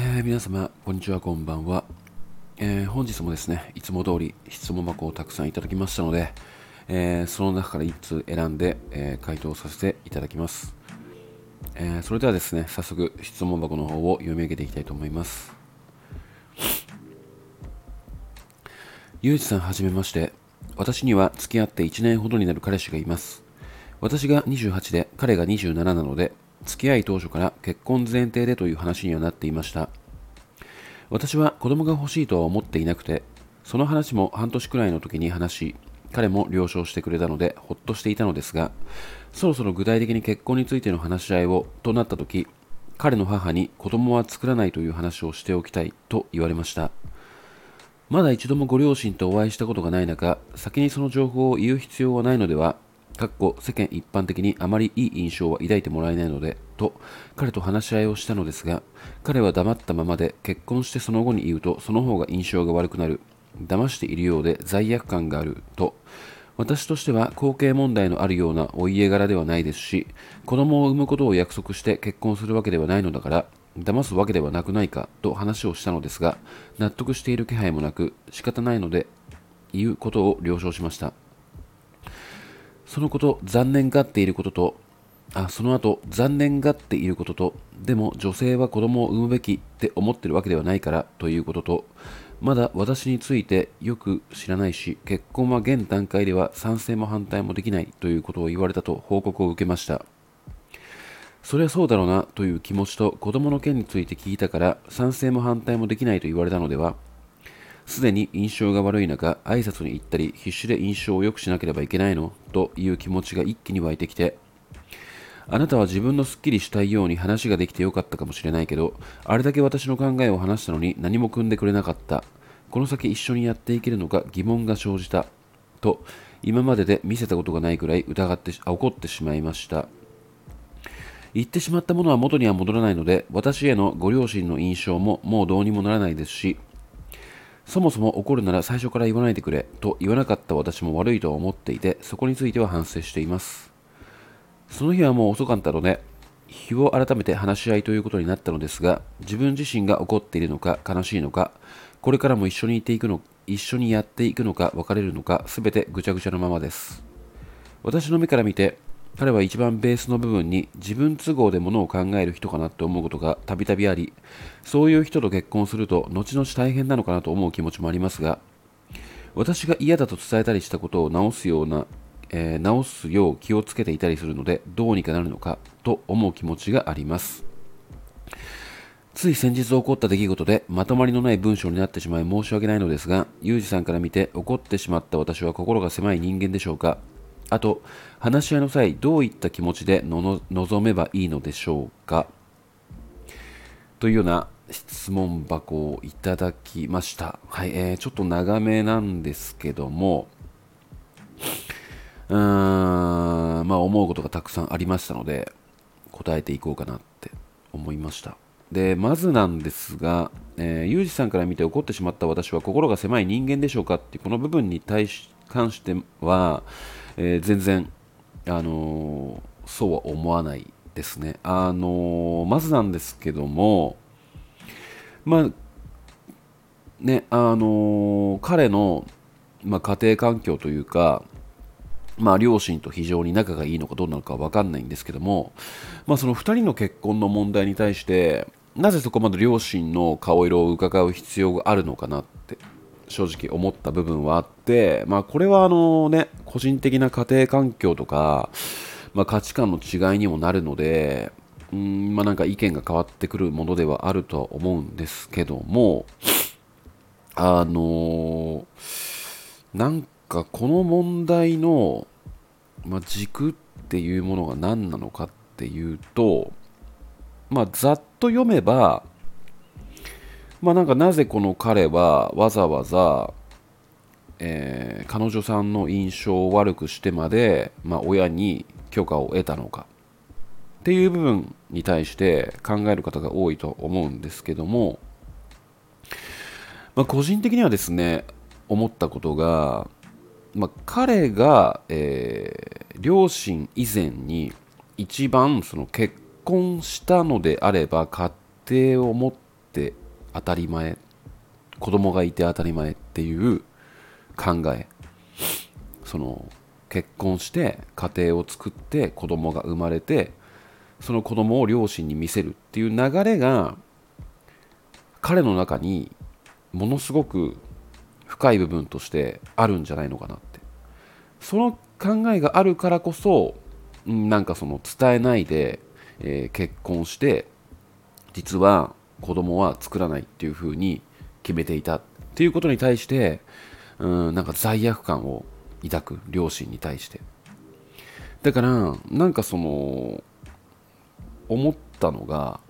えー皆様、こんにちは、こんばんは。えー本日もですね、いつも通り質問箱をたくさんいただきましたので、えーその中から1通選んで、えー回答させていただきます。えーそれではですね、早速質問箱の方を読み上げていきたいと思います。ゆうじさんはじめまして。私には付き合って1年ほどになる彼氏がいます。私が28で彼が27なので、付き合い当初から結婚前提でという話にはなっていました。私は子供が欲しいとは思っていなくて、その話も半年くらいの時に話し、彼も了承してくれたのでほっとしていたのですが、そろそろ具体的に結婚についての話し合いをとなった時、彼の母に子供は作らないという話をしておきたいと言われました。まだ一度もご両親とお会いしたことがない中、先にその情報を言う必要はないのでは、かっこ世間一般的にあまりいい印象は抱いてもらえないので、と彼と話し合いをしたのですが、彼は黙ったままで結婚してその後に言うとその方が印象が悪くなる、騙しているようで罪悪感がある、と、私としては後継問題のあるようなお家柄ではないですし、子供を産むことを約束して結婚するわけではないのだから、騙すわけではなくないかと話をしたのですが、納得している気配もなく、仕方ないので、言うことを了承しました。そのこと、残念がっていることと、あその後、残念がっていることと、でも女性は子供を産むべきって思ってるわけではないからということと、まだ私についてよく知らないし、結婚は現段階では賛成も反対もできないということを言われたと報告を受けました。そりゃそうだろうなという気持ちと子供の件について聞いたから賛成も反対もできないと言われたのではすでに印象が悪い中挨拶に行ったり必死で印象を良くしなければいけないの？という気持ちが一気に湧いてきてあなたは自分のすっきりしたいように話ができてよかったかもしれないけどあれだけ私の考えを話したのに何も組んでくれなかった。この先一緒にやっていけるのか疑問が生じた。と今までで見せたことがないくらい疑って怒ってしまいました。言ってしまったものは元には戻らないので、私へのご両親の印象ももうどうにもならないですし、そもそも怒るなら最初から言わないでくれと言わなかった私も悪いとは思っていて、そこについては反省しています。その日はもう遅かったので、日を改めて話し合いということになったのですが、自分自身が怒っているのか悲しいのか、これからも一緒にいていくの、一緒にやっていくのか別れるのか、すべてぐちゃぐちゃのままです。私の目から見て、彼は一番ベースの部分に自分都合で物を考える人かなって思うことがたびたびあり、そういう人と結婚すると後々大変なのかなと思う気持ちもありますが、私が嫌だと伝えたりしたことを直すような、えー直すよう気をつけていたりするので、どうにかなるのかと思う気持ちがあります。つい先日起こった出来事でまとまりのない文章になってしまい申し訳ないのですが、ユージさんから見て怒ってしまった私は心が狭い人間でしょうか？あと、話し合いの際、どういった気持ちで臨めばいいのでしょうか？というような質問箱をいただきました。はい、えーちょっと長めなんですけども、うーん、まあ思うことがたくさんありましたので、答えていこうかなって思いました。で、まずなんですが、えー、ユージさんから見て怒ってしまった私は心が狭い人間でしょうかってこの部分に対し関しては、えー全然、あのーそうは思わないですね。あのーまずなんですけども、まあ、ね、あの彼の、まあ、家庭環境というか、まあ、両親と非常に仲がいいのかどうなのかわかんないんですけども、まあ、その2人の結婚の問題に対して、なぜそこまで両親の顔色を伺う必要があるのかなって、正直思った部分はあって、まあ、これはあのね、個人的な家庭環境とか、まあ、価値観の違いにもなるので、うんまあ、なんか意見が変わってくるものではあるとは思うんですけども、あのなんかこの問題の、まあ、軸っていうものが何なのかっていうと、まあ、ざっと読めば、まあ、なんかなぜこの彼はわざわざ、えー彼女さんの印象を悪くしてまで、まあ、親に許可を得たのか。っていう部分に対して考える方が多いと思うんですけども、まあ、個人的にはですね思ったことが、まあ、彼が、えー両親以前に一番その結婚したのであれば家庭を持って当たり前。子供がいて当たり前っていう考え。その結婚して家庭を作って子供が生まれてその子供を両親に見せるっていう流れが彼の中にものすごく深い部分としてあるんじゃないのかなって。その考えがあるからこそなんかその伝えないで、えー、結婚して実は子供は作らないっていうふうに決めていたっていうことに対してうんなんか罪悪感を抱く両親に対して。だからなんかその思ったのが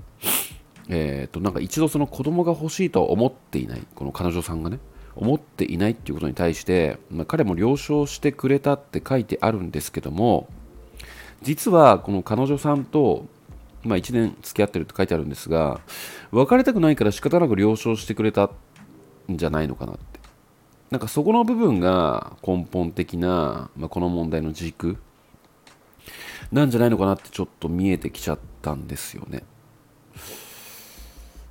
えっ、ー、となんか一度その子供が欲しいとは思っていないこの彼女さんがね思っていないっていうことに対して、まあ、彼も了承してくれたって書いてあるんですけども実はこの彼女さんと、まあ、1年付き合ってるって書いてあるんですが別れたくないから仕方なく了承してくれたんじゃないのかなってなんかそこの部分が根本的な、まあ、この問題の軸なんじゃないのかなってちょっと見えてきちゃったんですよね。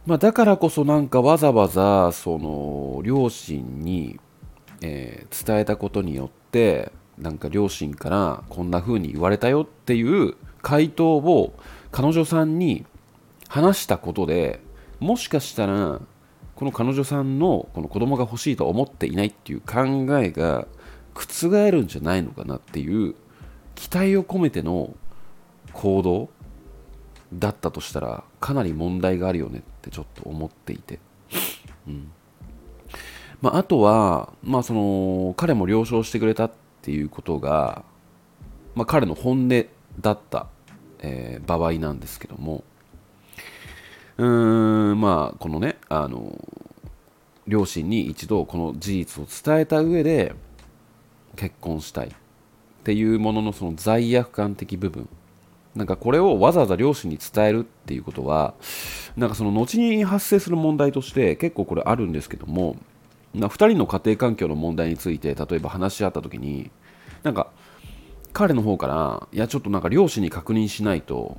まあ、だからこそなんかわざわざその両親に、えー、伝えたことによってなんか両親からこんな風に言われたよっていう回答を彼女さんに話したことでもしかしたらこの彼女さんのこの子供が欲しいと思っていないっていう考えが覆るんじゃないのかなっていう期待を込めての行動だったとしたらかなり問題があるよねってちょっと思っていて、うん。まあ、あとは、まあ、その彼も了承してくれたっていうことが、まあ、彼の本音だった、えー、場合なんですけども。うーんまあこのねあの両親に一度この事実を伝えた上で結婚したいっていうもののその罪悪感的部分。なんかこれをわざわざ両親に伝えるっていうことはなんかその後に発生する問題として結構これあるんですけども。な2人の家庭環境の問題について例えば話し合った時になんか彼の方からいやちょっとなんか両親に確認しないと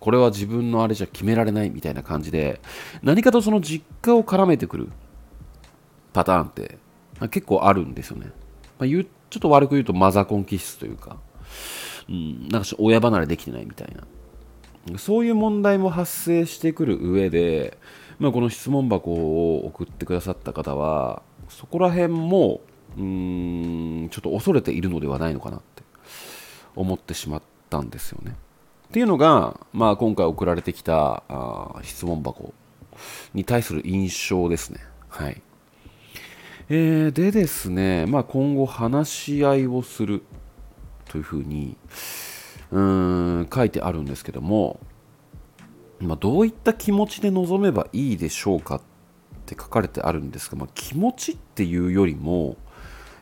これは自分のあれじゃ決められないみたいな感じで何かとその実家を絡めてくるパターンって結構あるんですよね、まあ、ちょっと悪く言うとマザコン気質というかうん、なんか親離れできてないみたいな。そういう問題も発生してくる上で、まあ、この質問箱を送ってくださった方はそこら辺もうーんちょっと恐れているのではないのかなって。思ってしまったんですよね。っていうのが、まあ、今回送られてきたあ質問箱に対する印象ですね。はい。えー、でですね、まあ、今後話し合いをするというふうにうん書いてあるんですけども、まあ、どういった気持ちで臨めばいいでしょうかって書かれてあるんですが、まあ、気持ちっていうよりも、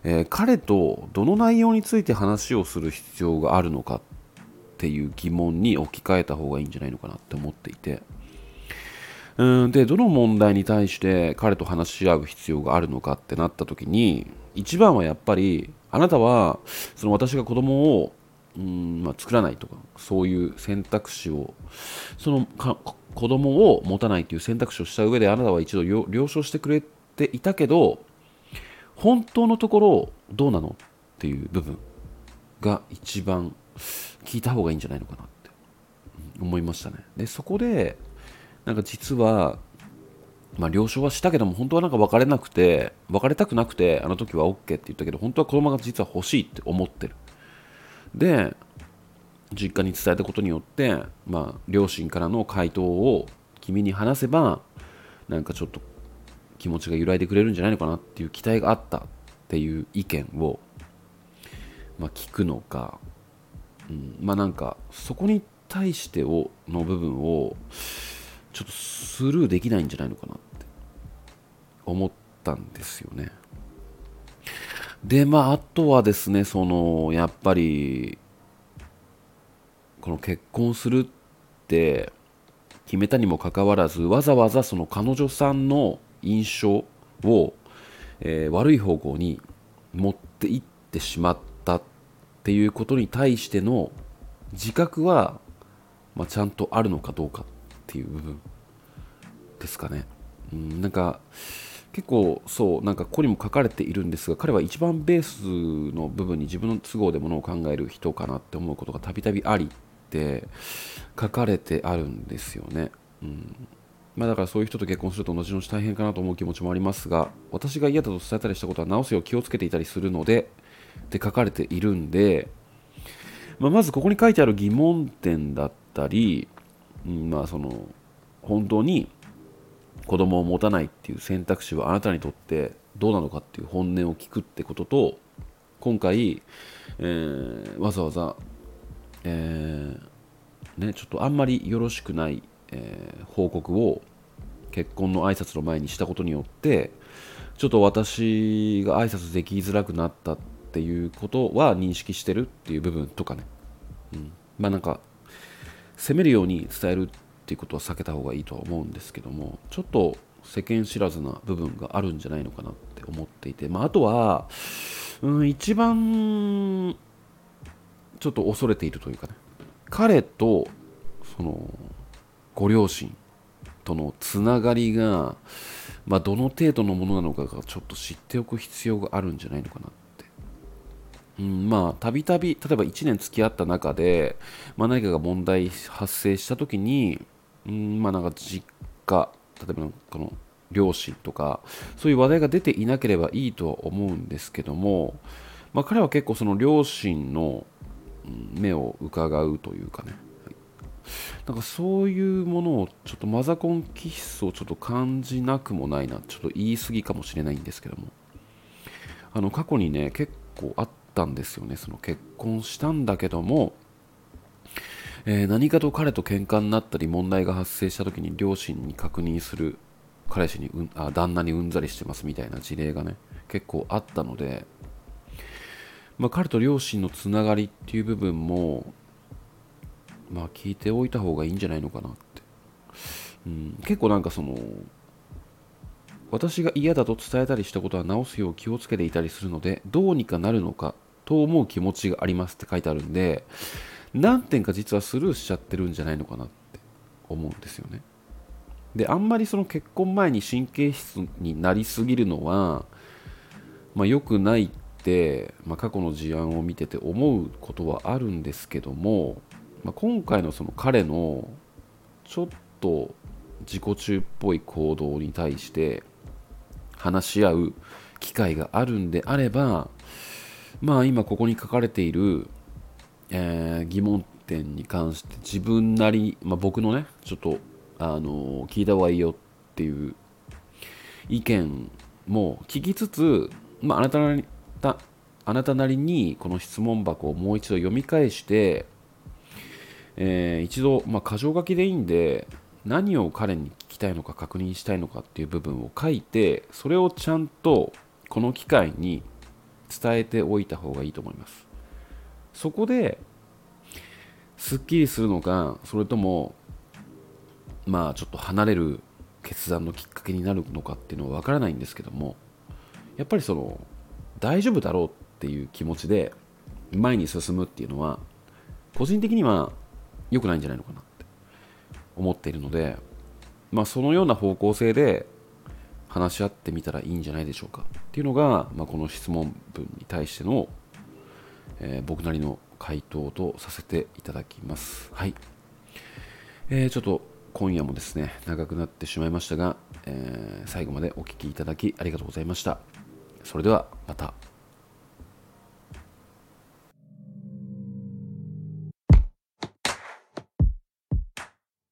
えー、彼とどの内容について話をする必要があるのかっていう疑問に置き換えた方がいいんじゃないのかなって思っていて。うんでどの問題に対して彼と話し合う必要があるのかってなった時に一番はやっぱりあなたはその私が子供をうんまあ、作らないとかそういう選択肢をそのか子供を持たないという選択肢をした上であなたは一度了承してくれていたけど本当のところどうなのっていう部分が一番聞いた方がいいんじゃないのかなって思いましたねでそこでなんか実はまあ、了承はしたけども、本当はなんか別れなくて、別れたくなくて、あの時は OK って言ったけど、本当は子供が実は欲しいって思ってる。で、実家に伝えたことによって、まあ、両親からの回答を君に話せば、なんかちょっと気持ちが揺らいでくれるんじゃないのかなっていう期待があったっていう意見を、まあ、聞くのか、うん、まあなんか、そこに対してをの部分を、ちょっとスルーできないんじゃないのかなって思ったんですよね。で、まあ、あとはですね、その、やっぱり、この結婚するって決めたにもかかわらず、わざわざその彼女さんの印象を、えー、悪い方向に持っていってしまったっていうことに対しての自覚は、まあ、ちゃんとあるのかどうかっていう部分ですかね。うん、なんか結構そうなんかここにも書かれているんですが彼は一番ベースの部分に自分の都合でものを考える人かなって思うことがたびたびありって書かれてあるんですよね。うんまあ、だからそういう人と結婚すると後々大変かなと思う気持ちもありますが私が嫌だと伝えたりしたことは直すよう気をつけていたりするのでって書かれているんで、まあ、まずここに書いてある疑問点だったり、うん、まあその本当に子供を持たないっていう選択肢はあなたにとってどうなのかっていう本音を聞くってことと今回、えー、わざわざ、えー、ね、ちょっとあんまりよろしくない、えー、報告を結婚の挨拶の前にしたことによってちょっと私が挨拶できづらくなったっていうことは認識してるっていう部分とかね、うん、まあなんか責めるように伝えるっていうことは避けた方がいいとは思うんですけどもちょっと世間知らずな部分があるんじゃないのかなって思っていて、まあ、あとは、うん、一番ちょっと恐れているというかね。彼とそのご両親とのつながりが、まあ、どの程度のものなのかがちょっと知っておく必要があるんじゃないのかなって。うん、まあたびたび例えば1年付き合った中で、まあ、何かが問題発生した時にうんまあなんか実家例えばこの両親とかそういう話題が出ていなければいいとは思うんですけども、まあ、彼は結構その両親の目を伺うというかね、なんかそういうものをちょっとマザコン気質をちょっと感じなくもないなちょっと言い過ぎかもしれないんですけども。あの過去にね結構あったんですよねその結婚したんだけども。えー、何かと彼と喧嘩になったり問題が発生した時に両親に確認する彼氏にうんあ旦那にうんざりしてますみたいな事例がね結構あったので、まあ、彼と両親のつながりっていう部分もまあ聞いておいた方がいいんじゃないのかなって、うん、結構なんかその私が嫌だと伝えたりしたことは直すよう気をつけていたりするのでどうにかなるのかと思う気持ちがありますって書いてあるんで何点か実はスルーしちゃってるんじゃないのかなって思うんですよね。であんまりその結婚前に神経質になりすぎるのは、まあ、良くないって、まあ、過去の事案を見てて思うことはあるんですけども、まあ、今回のその彼のちょっと自己中っぽい行動に対して話し合う機会があるんであればまあ今ここに書かれているえー、疑問点に関して自分なり、まあ、僕のねちょっとあの聞いた方がいいよっていう意見も聞きつつ、まあ、あなたなりたあなたなりにこの質問箱をもう一度読み返して、えー、一度、まあ、箇条書きでいいんで何を彼に聞きたいのか確認したいのかっていう部分を書いてそれをちゃんとこの機会に伝えておいた方がいいと思います。そこですっきりするのかそれともまあちょっと離れる決断のきっかけになるのかっていうのは分からないんですけどもやっぱりその大丈夫だろうっていう気持ちで前に進むっていうのは個人的には良くないんじゃないのかなって思っているのでまあそのような方向性で話し合ってみたらいいんじゃないでしょうかっていうのが、まあ、この質問文に対してのえー、僕なりの回答とさせていただきます。はい。えー、ちょっと今夜もですね、長くなってしまいましたが、えー、最後までお聴きいただきありがとうございました。それではまた。